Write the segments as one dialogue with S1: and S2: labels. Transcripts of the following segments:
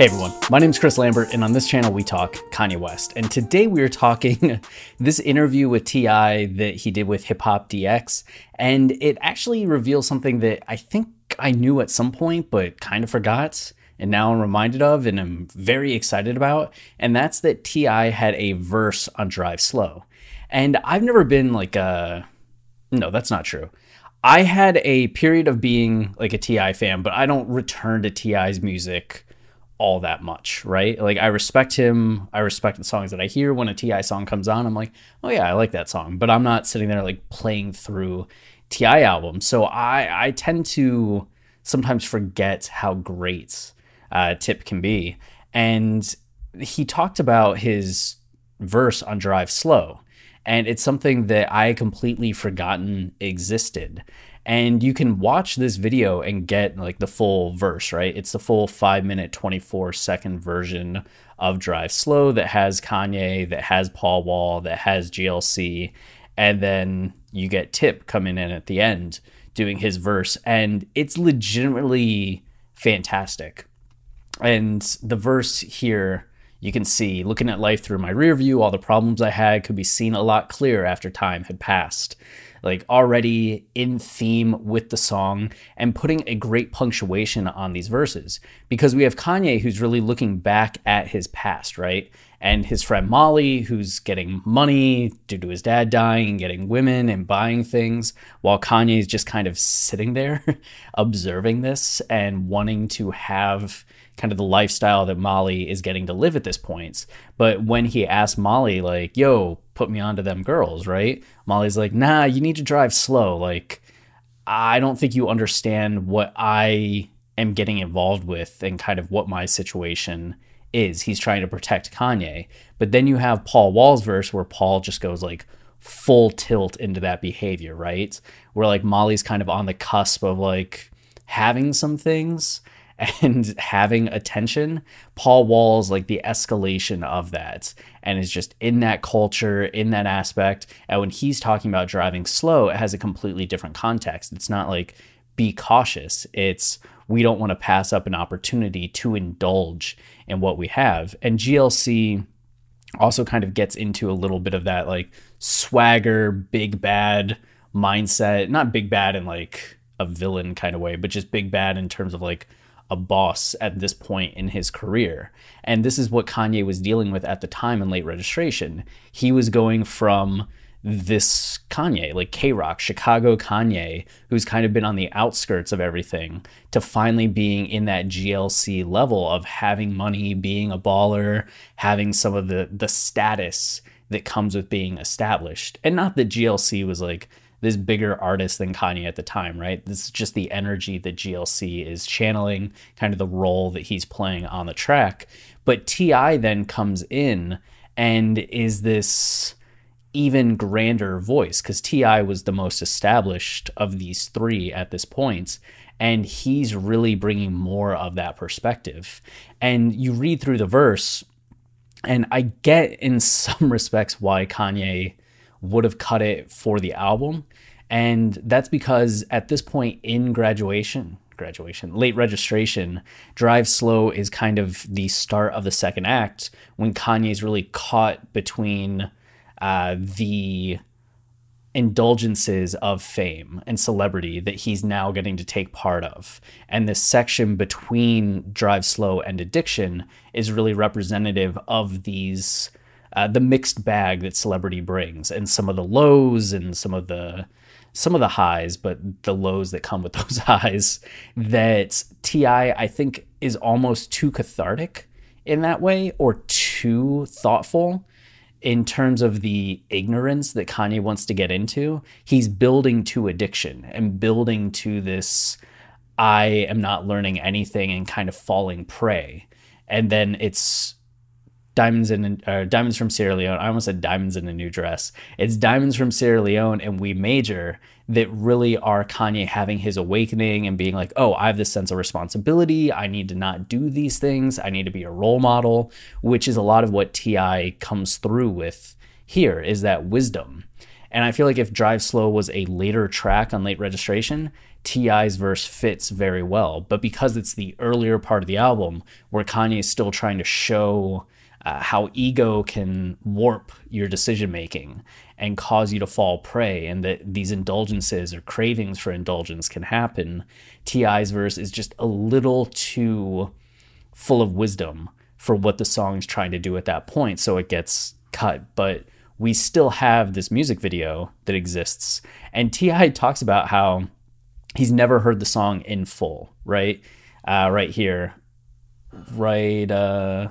S1: Hey everyone, my name is Chris Lambert, and on this channel we talk Kanye West. And today we are talking this interview with T.I. that he did with Hip Hop DX, and it actually reveals something that I think I knew at some point, but kind of forgot, and now I'm reminded of, and I'm very excited about. And that's that T.I. had a verse on Drive Slow, and I've never been like a no, that's not true. I had a period of being like a T.I. fan, but I don't return to T.I.'s music all that much, right? Like I respect him. I respect the songs that I hear when a TI song comes on. I'm like, oh yeah, I like that song. But I'm not sitting there like playing through TI albums. So I I tend to sometimes forget how great uh, Tip can be. And he talked about his verse on Drive Slow. And it's something that I completely forgotten existed and you can watch this video and get like the full verse right? It's the full 5 minute 24 second version of drive slow that has kanye that has paul wall that has glc and then you get tip coming in at the end doing his verse. And it's legitimately fantastic. And the verse here you can see looking at life through my rear view all the problems i had could be seen a lot clearer after time had passed like already in theme with the song and putting a great punctuation on these verses because we have Kanye who's really looking back at his past, right? And his friend Molly, who's getting money due to his dad dying and getting women and buying things, while Kanye is just kind of sitting there observing this and wanting to have kind of the lifestyle that Molly is getting to live at this point. But when he asked Molly, like, yo, put me onto them girls, right? Molly's like, nah, you need to drive slow. Like, I don't think you understand what I am getting involved with and kind of what my situation is. He's trying to protect Kanye. But then you have Paul Wall's verse where Paul just goes like full tilt into that behavior, right? Where like Molly's kind of on the cusp of like having some things and having attention, Paul Wall's like the escalation of that and is just in that culture, in that aspect. And when he's talking about driving slow, it has a completely different context. It's not like be cautious. It's we don't want to pass up an opportunity to indulge in what we have. And GLC also kind of gets into a little bit of that like swagger, big bad mindset. Not big bad in like a villain kind of way, but just big bad in terms of like a boss at this point in his career. And this is what Kanye was dealing with at the time in late registration. He was going from this Kanye, like K Rock, Chicago Kanye, who's kind of been on the outskirts of everything, to finally being in that GLC level of having money, being a baller, having some of the the status that comes with being established. And not that GLC was like this bigger artist than Kanye at the time, right? This is just the energy that GLC is channeling, kind of the role that he's playing on the track. But T.I. then comes in and is this even grander voice because T.I. was the most established of these three at this point. And he's really bringing more of that perspective. And you read through the verse, and I get in some respects why Kanye would have cut it for the album. And that's because at this point in graduation, graduation, late registration, Drive Slow is kind of the start of the second act when Kanye's really caught between uh, the indulgences of fame and celebrity that he's now getting to take part of. And this section between Drive Slow and Addiction is really representative of these uh, the mixed bag that celebrity brings and some of the lows and some of the some of the highs but the lows that come with those highs that ti i think is almost too cathartic in that way or too thoughtful in terms of the ignorance that Kanye wants to get into, he's building to addiction and building to this I am not learning anything and kind of falling prey. And then it's diamonds in diamonds from Sierra Leone. I almost said diamonds in a new dress. It's diamonds from Sierra Leone and we major that really are Kanye having his awakening and being like, oh, I have this sense of responsibility. I need to not do these things. I need to be a role model, which is a lot of what T.I. comes through with here is that wisdom. And I feel like if Drive Slow was a later track on late registration, T.I.'s verse fits very well. But because it's the earlier part of the album where Kanye is still trying to show uh, how ego can warp your decision making and cause you to fall prey, and that these indulgences or cravings for indulgence can happen. T.I.'s verse is just a little too full of wisdom for what the song's trying to do at that point, so it gets cut. But we still have this music video that exists, and T.I. talks about how he's never heard the song in full, right? Uh, right here, right. Uh,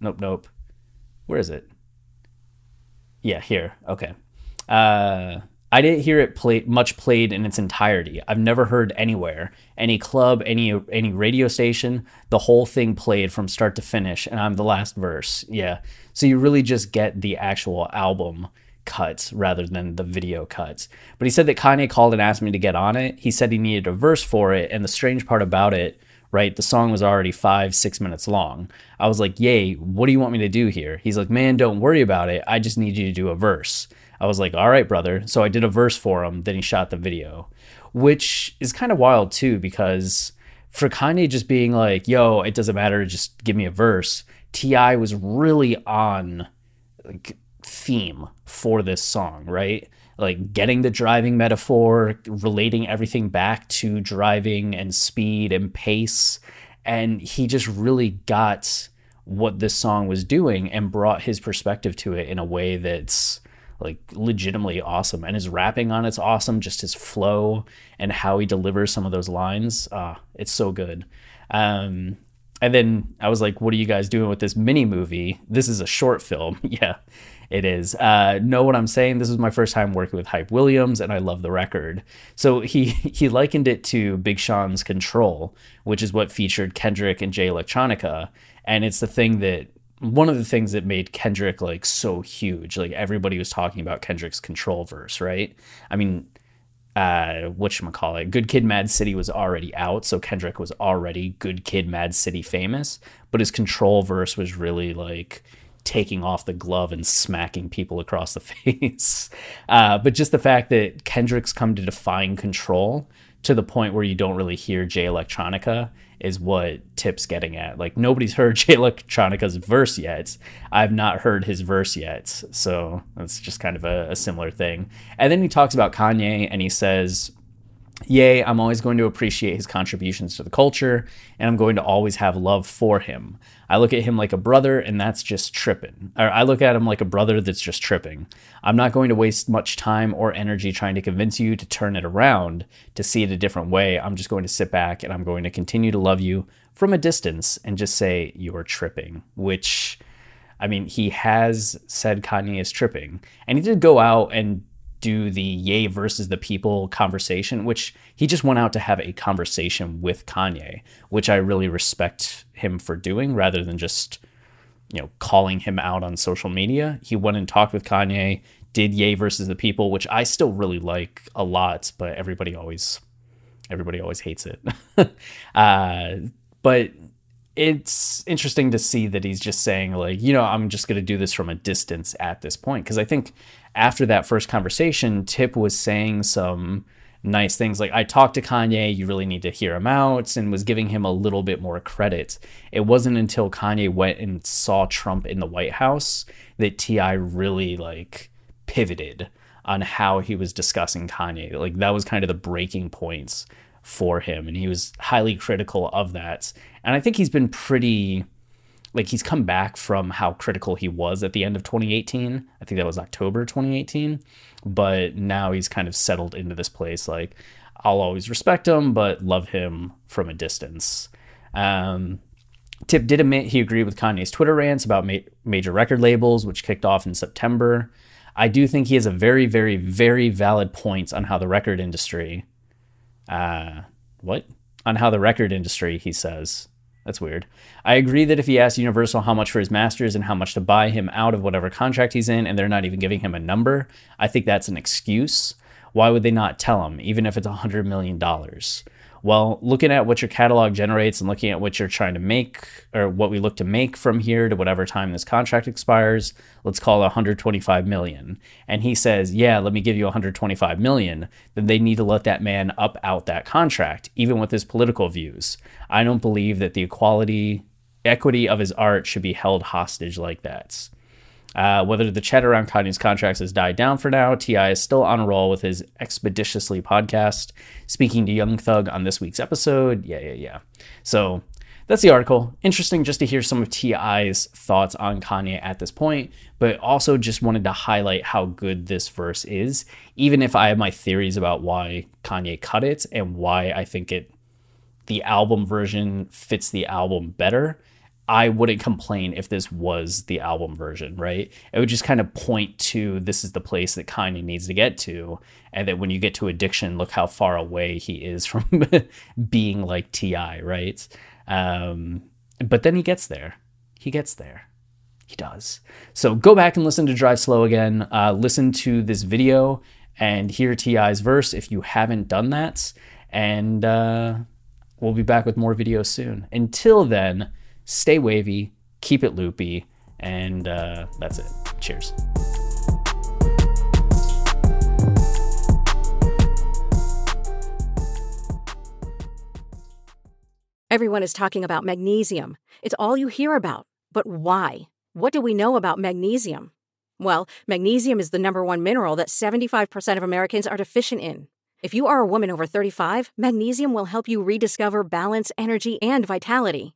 S1: nope, nope. Where is it? Yeah, here. Okay. Uh, I didn't hear it play much played in its entirety. I've never heard anywhere, any club, any any radio station, the whole thing played from start to finish, and I'm the last verse. Yeah, so you really just get the actual album cuts rather than the video cuts. But he said that Kanye called and asked me to get on it. He said he needed a verse for it, and the strange part about it right? The song was already five, six minutes long. I was like, Yay, what do you want me to do here? He's like, Man, don't worry about it. I just need you to do a verse. I was like, All right, brother. So I did a verse for him. Then he shot the video, which is kind of wild too, because for Kanye just being like, Yo, it doesn't matter. Just give me a verse. T.I. was really on like theme for this song, right? Like getting the driving metaphor, relating everything back to driving and speed and pace. And he just really got what this song was doing and brought his perspective to it in a way that's like legitimately awesome. And his rapping on it's awesome, just his flow and how he delivers some of those lines. Ah, it's so good. Um, and then I was like, what are you guys doing with this mini movie? This is a short film. yeah it is. Uh, know what I'm saying? This is my first time working with Hype Williams, and I love the record. So he he likened it to Big Sean's Control, which is what featured Kendrick and Jay Electronica, and it's the thing that one of the things that made Kendrick like so huge. Like everybody was talking about Kendrick's Control verse, right? I mean, uh, what call it? Good Kid, Mad City was already out, so Kendrick was already Good Kid, Mad City famous, but his Control verse was really like taking off the glove and smacking people across the face. Uh, but just the fact that Kendrick's come to define control to the point where you don't really hear Jay Electronica is what Tip's getting at. Like nobody's heard Jay Electronica's verse yet. I've not heard his verse yet. So that's just kind of a, a similar thing. And then he talks about Kanye and he says, Yay, I'm always going to appreciate his contributions to the culture, and I'm going to always have love for him. I look at him like a brother, and that's just tripping. Or I look at him like a brother that's just tripping. I'm not going to waste much time or energy trying to convince you to turn it around, to see it a different way. I'm just going to sit back and I'm going to continue to love you from a distance and just say, You're tripping, which. I mean, he has said Kanye is tripping, and he did go out and do the Ye versus the people conversation, which he just went out to have a conversation with Kanye, which I really respect him for doing rather than just, you know, calling him out on social media. He went and talked with Kanye, did Ye versus the people, which I still really like a lot, but everybody always everybody always hates it. uh, but it's interesting to see that he's just saying like you know i'm just going to do this from a distance at this point because i think after that first conversation tip was saying some nice things like i talked to kanye you really need to hear him out and was giving him a little bit more credit. It wasn't until kanye went and saw trump in the white house that ti really like pivoted on how he was discussing kanye. Like that was kind of the breaking points for him and he was highly critical of that. And i think he's been pretty like he's come back from how critical he was at the end of 2018 i think that was october 2018 but now he's kind of settled into this place like i'll always respect him but love him from a distance um, Tip did admit he agreed with Kanye's Twitter rants about ma- major record labels, which kicked off in September. I do think he has a very, very, very valid points on how the record industry, uh, what? On how the record industry, he says. That's weird. I agree that if he asks Universal how much for his masters and how much to buy him out of whatever contract he's in, and they're not even giving him a number, I think that's an excuse. Why would they not tell him, even if it's $100 million? Well, looking at what your catalog generates and looking at what you're trying to make or what we look to make from here to whatever time this contract expires, let's call it 125 million. And he says, "Yeah, let me give you 125 million." Then they need to let that man up out that contract, even with his political views. I don't believe that the equality equity of his art should be held hostage like that. Uh, whether the chat around Kanye's contracts has died down for now, T.I. is still on a roll with his ExpediTIously podcast, speaking to Young Thug on this week's episode. Yeah, yeah, yeah. So that's the article. Interesting just to hear some of T.I.'s thoughts on Kanye at this point, but also just wanted to highlight how good this verse is, even if I have my theories about why Kanye cut it and why I think it the album version fits the album better. I wouldn't complain if this was the album version, right? It would just kind of point to this is the place that Kanye needs to get to. And that when you get to addiction, look how far away he is from being like T.I., right? Um, but then he gets there. He gets there. He does. So go back and listen to Drive Slow again. Uh, listen to this video and hear T.I.'s verse if you haven't done that. And uh, we'll be back with more videos soon. Until then, stay wavy, keep it loopy, and uh, that's it. Cheers.
S2: Everyone is talking about magnesium. It's all you hear about. But why? What do we know about magnesium? Well, magnesium is the number one mineral that 75% of Americans are deficient in. If you are a woman over 35, magnesium will help you rediscover balance, energy, and vitality.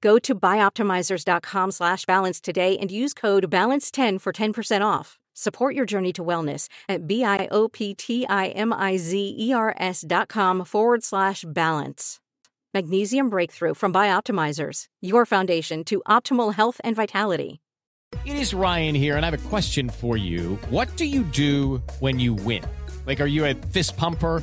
S2: Go to bioptimizers.com slash balance today and use code BALANCE10 for 10% off. Support your journey to wellness at B-I-O-P-T-I-M-I-Z-E-R-S dot com forward slash balance. Magnesium Breakthrough from Bioptimizers, your foundation to optimal health and vitality.
S3: It is Ryan here, and I have a question for you. What do you do when you win? Like, are you a fist pumper?